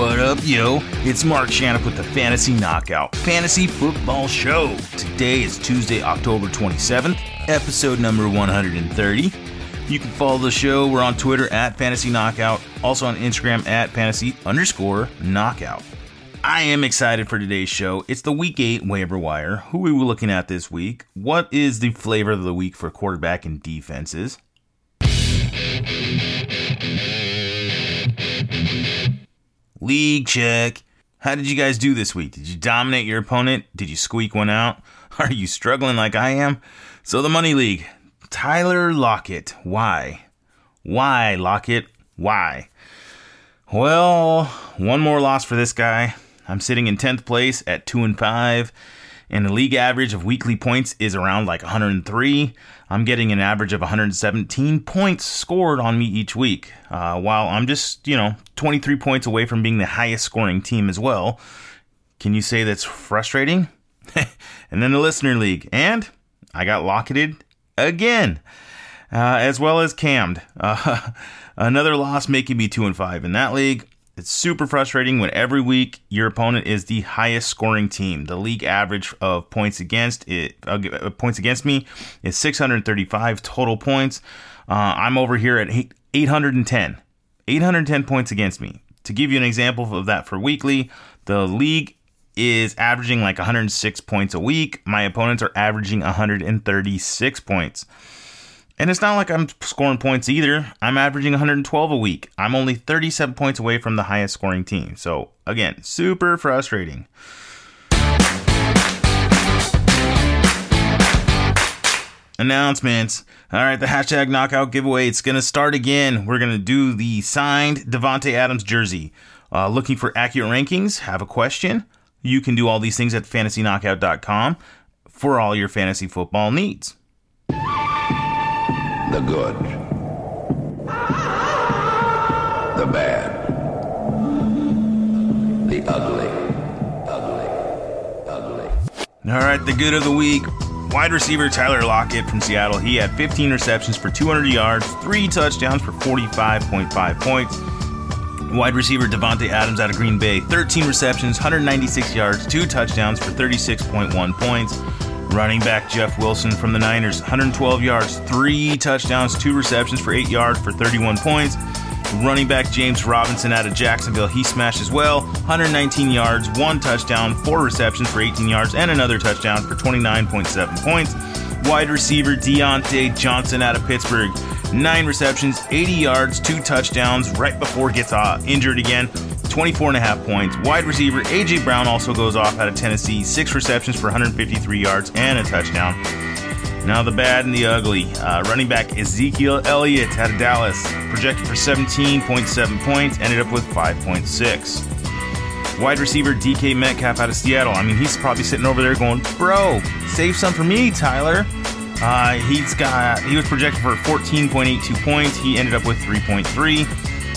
What up, yo? It's Mark Shannon with the Fantasy Knockout Fantasy Football Show. Today is Tuesday, October 27th, episode number 130. You can follow the show. We're on Twitter at Fantasy Knockout, also on Instagram at Fantasy underscore Knockout. I am excited for today's show. It's the Week 8 waiver wire. Who are we looking at this week? What is the flavor of the week for quarterback and defenses? League check. How did you guys do this week? Did you dominate your opponent? Did you squeak one out? Are you struggling like I am? So, the Money League. Tyler Lockett. Why? Why, Lockett? Why? Well, one more loss for this guy. I'm sitting in 10th place at 2 and 5 and the league average of weekly points is around like 103. I'm getting an average of 117 points scored on me each week, uh, while I'm just, you know, 23 points away from being the highest scoring team as well. Can you say that's frustrating? and then the listener league, and I got locketed again, uh, as well as cammed. Uh, another loss making me two and five in that league. It's super frustrating when every week your opponent is the highest scoring team. The league average of points against it, uh, points against me is 635 total points. Uh, I'm over here at 810. 810 points against me. To give you an example of that for weekly, the league is averaging like 106 points a week. My opponents are averaging 136 points. And it's not like I'm scoring points either. I'm averaging 112 a week. I'm only 37 points away from the highest scoring team. So, again, super frustrating. Announcements. All right, the hashtag knockout giveaway. It's going to start again. We're going to do the signed Davante Adams jersey. Uh, looking for accurate rankings? Have a question? You can do all these things at fantasyknockout.com for all your fantasy football needs the good, the bad, the ugly, ugly, ugly. All right, the good of the week. Wide receiver Tyler Lockett from Seattle. He had 15 receptions for 200 yards, three touchdowns for 45.5 points. Wide receiver Davante Adams out of Green Bay, 13 receptions, 196 yards, two touchdowns for 36.1 points. Running back Jeff Wilson from the Niners, 112 yards, three touchdowns, two receptions for eight yards for 31 points. Running back James Robinson out of Jacksonville, he smashed as well, 119 yards, one touchdown, four receptions for 18 yards, and another touchdown for 29.7 points. Wide receiver Diontae Johnson out of Pittsburgh, nine receptions, 80 yards, two touchdowns, right before gets uh, injured again. 24 and a half points. Wide receiver A.J. Brown also goes off out of Tennessee, six receptions for 153 yards and a touchdown. Now the bad and the ugly. Uh, running back Ezekiel Elliott out of Dallas, projected for 17.7 points, ended up with 5.6. Wide receiver DK Metcalf out of Seattle. I mean, he's probably sitting over there going, "Bro, save some for me, Tyler." Uh, he's got he was projected for 14.82 points. He ended up with 3.3.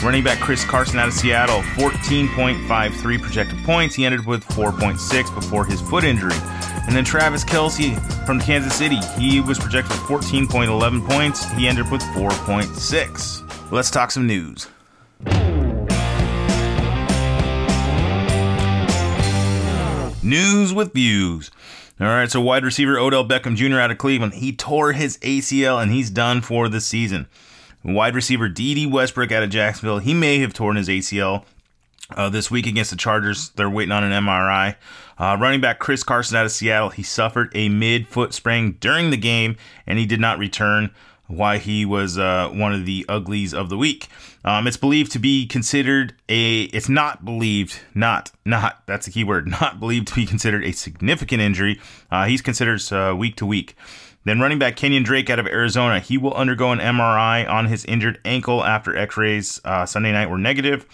Running back Chris Carson out of Seattle, 14.53 projected points. He ended with 4.6 before his foot injury. And then Travis Kelce from Kansas City, he was projected for 14.11 points. He ended up with 4.6. Let's talk some news. News with views. All right, so wide receiver Odell Beckham Jr. out of Cleveland, he tore his ACL and he's done for the season. Wide receiver Dede Westbrook out of Jacksonville, he may have torn his ACL uh, this week against the Chargers. They're waiting on an MRI. Uh, running back Chris Carson out of Seattle, he suffered a mid foot sprain during the game and he did not return. Why he was uh, one of the uglies of the week. Um, it's believed to be considered a. It's not believed, not not. That's the key word. Not believed to be considered a significant injury. Uh, he's considered uh, week to week. Then running back Kenyan Drake out of Arizona, he will undergo an MRI on his injured ankle after X-rays uh, Sunday night were negative.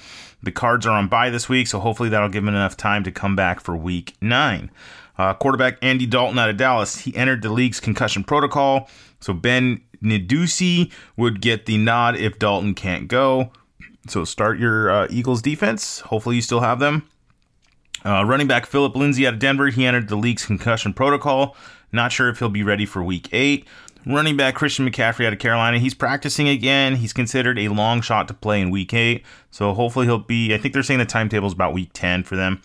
The cards are on bye this week, so hopefully that'll give him enough time to come back for Week Nine. Uh, quarterback Andy Dalton out of Dallas, he entered the league's concussion protocol, so Ben Nidusi would get the nod if Dalton can't go. So start your uh, Eagles defense. Hopefully you still have them. Uh, running back Phillip Lindsay out of Denver, he entered the league's concussion protocol. Not sure if he'll be ready for week eight. Running back Christian McCaffrey out of Carolina, he's practicing again. He's considered a long shot to play in week eight. So hopefully he'll be, I think they're saying the timetable is about week 10 for them.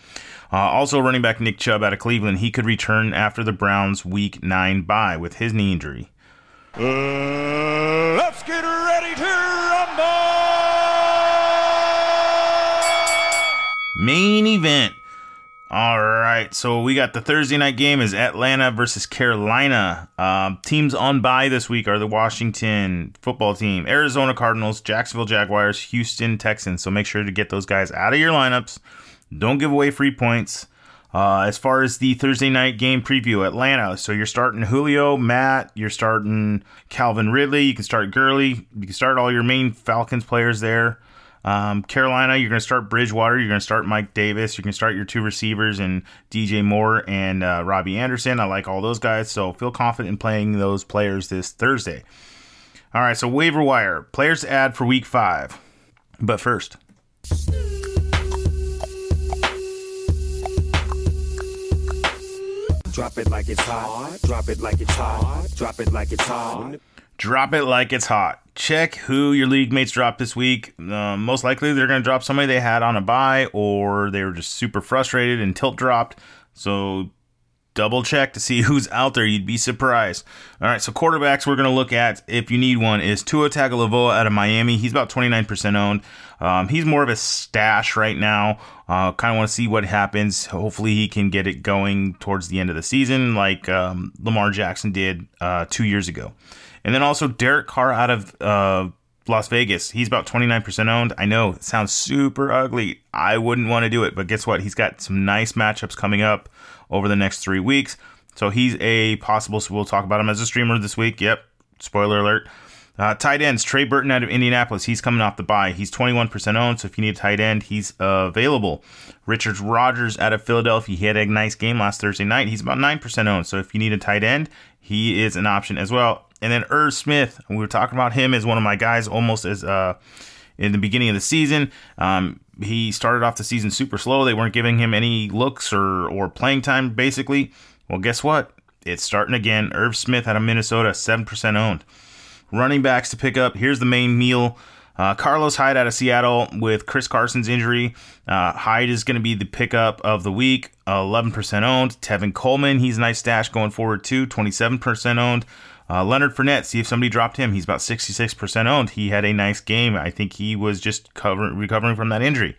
Uh, also, running back Nick Chubb out of Cleveland, he could return after the Browns' week nine bye with his knee injury. Uh, let's get ready to rumble! Main event. All right, so we got the Thursday night game is Atlanta versus Carolina. Um, teams on bye this week are the Washington football team, Arizona Cardinals, Jacksonville Jaguars, Houston Texans. So make sure to get those guys out of your lineups. Don't give away free points. Uh, as far as the Thursday night game preview, Atlanta. So you're starting Julio, Matt. You're starting Calvin Ridley. You can start Gurley. You can start all your main Falcons players there. Um, Carolina, you're going to start Bridgewater. You're going to start Mike Davis. You can start your two receivers and DJ Moore and uh, Robbie Anderson. I like all those guys, so feel confident in playing those players this Thursday. All right, so waiver wire players to add for week five. But first, Drop it like it's hot. Drop it like it's hot. Drop it like it's hot. Drop it like it's hot. Check who your league mates dropped this week. Uh, most likely, they're going to drop somebody they had on a buy, or they were just super frustrated and tilt dropped. So double check to see who's out there. You'd be surprised. All right, so quarterbacks we're going to look at if you need one is Tua Tagovailoa out of Miami. He's about 29% owned. Um, he's more of a stash right now. Uh, kind of want to see what happens. Hopefully, he can get it going towards the end of the season, like um, Lamar Jackson did uh, two years ago. And then also Derek Carr out of uh, Las Vegas. He's about 29% owned. I know sounds super ugly. I wouldn't want to do it, but guess what? He's got some nice matchups coming up over the next three weeks. So he's a possible, so we'll talk about him as a streamer this week. Yep. Spoiler alert. Uh, tight ends, Trey Burton out of Indianapolis. He's coming off the bye. He's 21% owned, so if you need a tight end, he's uh, available. Richard Rodgers out of Philadelphia. He had a nice game last Thursday night. He's about 9% owned, so if you need a tight end, he is an option as well. And then Irv Smith, we were talking about him as one of my guys almost as uh, in the beginning of the season. Um, he started off the season super slow. They weren't giving him any looks or, or playing time, basically. Well, guess what? It's starting again. Irv Smith out of Minnesota, 7% owned. Running backs to pick up. Here's the main meal. Uh, Carlos Hyde out of Seattle with Chris Carson's injury. Uh, Hyde is going to be the pickup of the week, uh, 11% owned. Tevin Coleman, he's a nice stash going forward too, 27% owned. Uh, Leonard Fournette, see if somebody dropped him. He's about 66% owned. He had a nice game. I think he was just covering, recovering from that injury.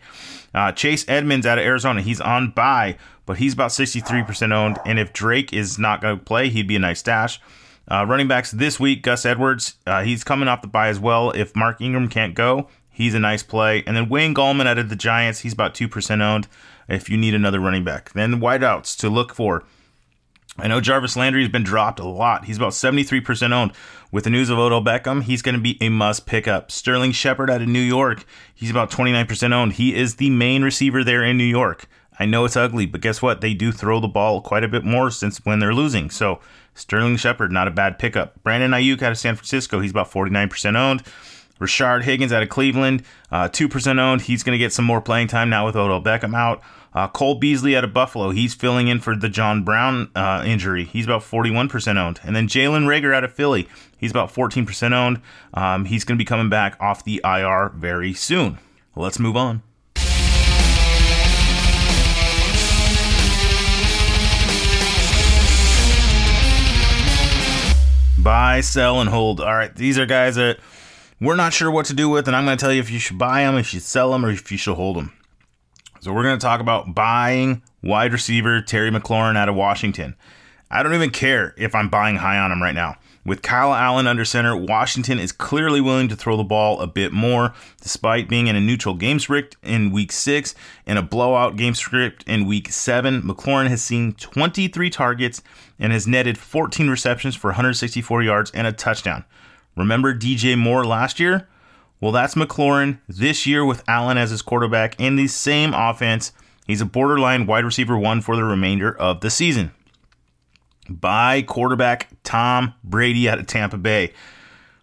Uh, Chase Edmonds out of Arizona, he's on bye, but he's about 63% owned. And if Drake is not going to play, he'd be a nice stash. Uh, running backs this week, Gus Edwards, uh, he's coming off the bye as well. If Mark Ingram can't go, he's a nice play. And then Wayne Gallman out of the Giants, he's about 2% owned if you need another running back. Then wideouts to look for. I know Jarvis Landry has been dropped a lot. He's about 73% owned. With the news of Odell Beckham, he's going to be a must pick up. Sterling Shepard out of New York, he's about 29% owned. He is the main receiver there in New York. I know it's ugly, but guess what? They do throw the ball quite a bit more since when they're losing. So Sterling Shepard, not a bad pickup. Brandon Aiyuk out of San Francisco, he's about 49% owned. Rashard Higgins out of Cleveland, uh, 2% owned. He's going to get some more playing time now with Odell Beckham out. Uh, Cole Beasley out of Buffalo, he's filling in for the John Brown uh, injury. He's about 41% owned. And then Jalen Reagor out of Philly, he's about 14% owned. Um, he's going to be coming back off the IR very soon. Let's move on. Buy, sell, and hold. All right, these are guys that we're not sure what to do with, and I'm going to tell you if you should buy them, if you sell them, or if you should hold them. So we're going to talk about buying wide receiver Terry McLaurin out of Washington. I don't even care if I'm buying high on him right now. With Kyle Allen under center, Washington is clearly willing to throw the ball a bit more, despite being in a neutral game script in week six and a blowout game script in week seven. McLaurin has seen 23 targets and has netted 14 receptions for 164 yards and a touchdown. Remember DJ Moore last year? Well, that's McLaurin this year with Allen as his quarterback in the same offense. He's a borderline wide receiver one for the remainder of the season by quarterback Tom Brady out of Tampa Bay.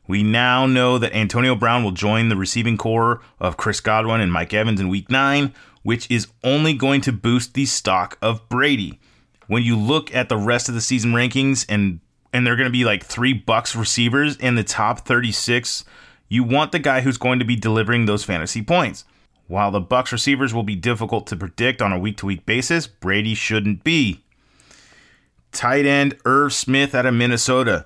We now know that Antonio Brown will join the receiving corps of Chris Godwin and Mike Evans in week nine, which is only going to boost the stock of Brady. When you look at the rest of the season rankings and and they're going to be like three Bucs receivers in the top 36, you want the guy who's going to be delivering those fantasy points. While the Bucs receivers will be difficult to predict on a week to week basis, Brady shouldn't be. Tight end Irv Smith out of Minnesota.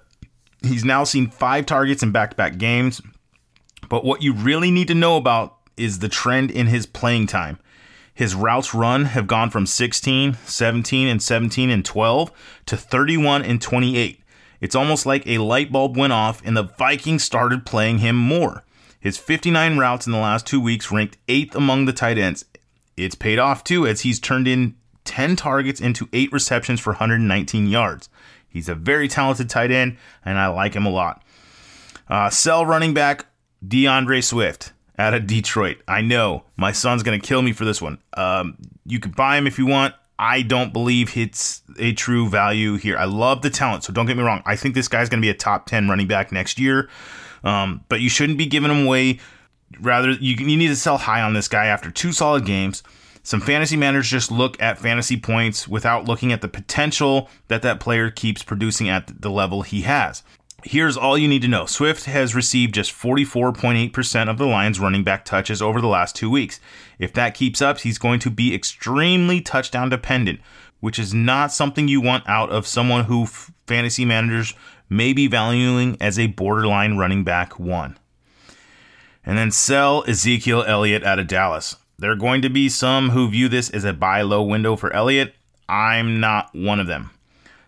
He's now seen five targets in back to back games. But what you really need to know about is the trend in his playing time. His routes run have gone from 16, 17, and 17 and 12 to 31 and 28. It's almost like a light bulb went off and the Vikings started playing him more. His 59 routes in the last two weeks ranked eighth among the tight ends. It's paid off too, as he's turned in 10 targets into eight receptions for 119 yards. He's a very talented tight end, and I like him a lot. Uh, sell running back D'Andre Swift out of Detroit. I know my son's going to kill me for this one. Um, you can buy him if you want. I don't believe it's a true value here. I love the talent, so don't get me wrong. I think this guy's going to be a top 10 running back next year, um, but you shouldn't be giving him away. Rather, you, you need to sell high on this guy after two solid games. Some fantasy managers just look at fantasy points without looking at the potential that that player keeps producing at the level he has. Here's all you need to know Swift has received just 44.8% of the Lions running back touches over the last two weeks. If that keeps up, he's going to be extremely touchdown dependent, which is not something you want out of someone who f- fantasy managers may be valuing as a borderline running back one. And then sell Ezekiel Elliott out of Dallas. There are going to be some who view this as a buy low window for Elliott. I'm not one of them.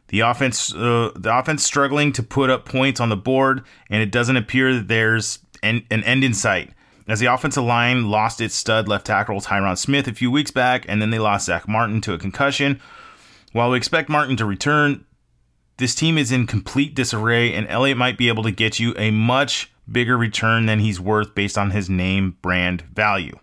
The offense, uh, the offense struggling to put up points on the board, and it doesn't appear that there's an, an end in sight. As the offensive line lost its stud left tackle Tyron Smith a few weeks back, and then they lost Zack Martin to a concussion. While we expect Martin to return, this team is in complete disarray, and Elliott might be able to get you a much bigger return than he's worth based on his name brand value.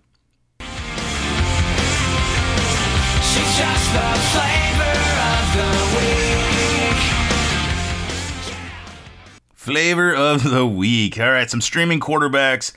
Flavor of the week. All right, some streaming quarterbacks.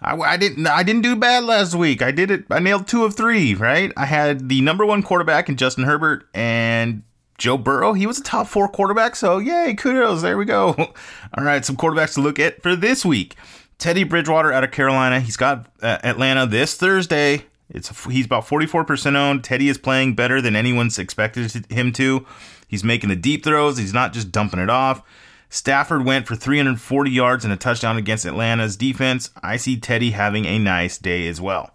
I, I, didn't. I didn't do bad last week. I did it. I nailed two of three. Right. I had the number one quarterback in Justin Herbert and Joe Burrow. He was a top four quarterback. So yay, kudos. There we go. All right, some quarterbacks to look at for this week. Teddy Bridgewater out of Carolina. He's got uh, Atlanta this Thursday. It's he's about 44% owned. Teddy is playing better than anyone's expected him to. He's making the deep throws. He's not just dumping it off. Stafford went for 340 yards and a touchdown against Atlanta's defense. I see Teddy having a nice day as well.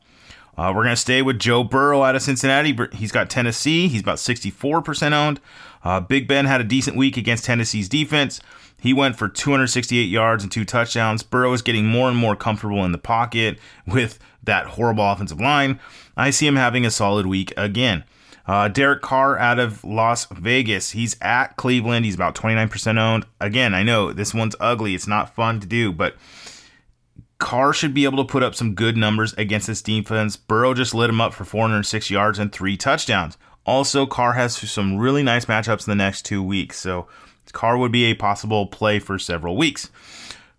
Uh, we're going to stay with Joe Burrow out of Cincinnati. He's got Tennessee. He's about 64% owned. Uh, Big Ben had a decent week against Tennessee's defense. He went for 268 yards and two touchdowns. Burrow is getting more and more comfortable in the pocket with that horrible offensive line. I see him having a solid week again. Uh, Derek Carr out of Las Vegas. He's at Cleveland. He's about 29% owned. Again, I know this one's ugly. It's not fun to do, but Carr should be able to put up some good numbers against this defense. Burrow just lit him up for 406 yards and three touchdowns. Also, Carr has some really nice matchups in the next two weeks, so Carr would be a possible play for several weeks.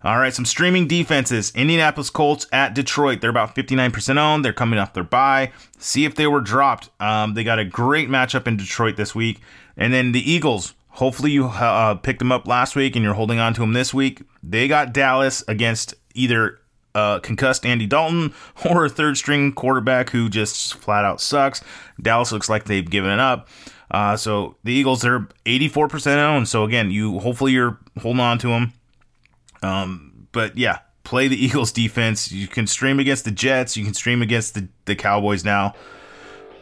All right, some streaming defenses. Indianapolis Colts at Detroit. They're about 59% owned. They're coming off their bye. See if they were dropped. Um, they got a great matchup in Detroit this week. And then the Eagles. Hopefully you uh, picked them up last week and you're holding on to them this week. They got Dallas against either uh, concussed Andy Dalton or a third string quarterback who just flat out sucks. Dallas looks like they've given it up. Uh, so the Eagles are 84% owned. So again, you hopefully you're holding on to them. Um, but yeah, play the Eagles defense. You can stream against the Jets. You can stream against the, the Cowboys now.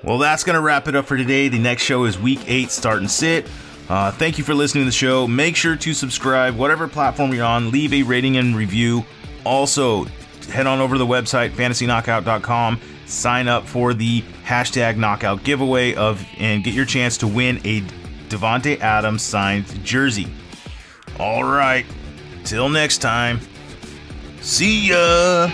Well, that's going to wrap it up for today. The next show is week eight, start and sit. Uh, thank you for listening to the show. Make sure to subscribe, whatever platform you're on, leave a rating and review. Also, head on over to the website, fantasyknockout.com, sign up for the hashtag knockout giveaway of and get your chance to win a Davante Adams signed jersey. All right. Till next time. See ya.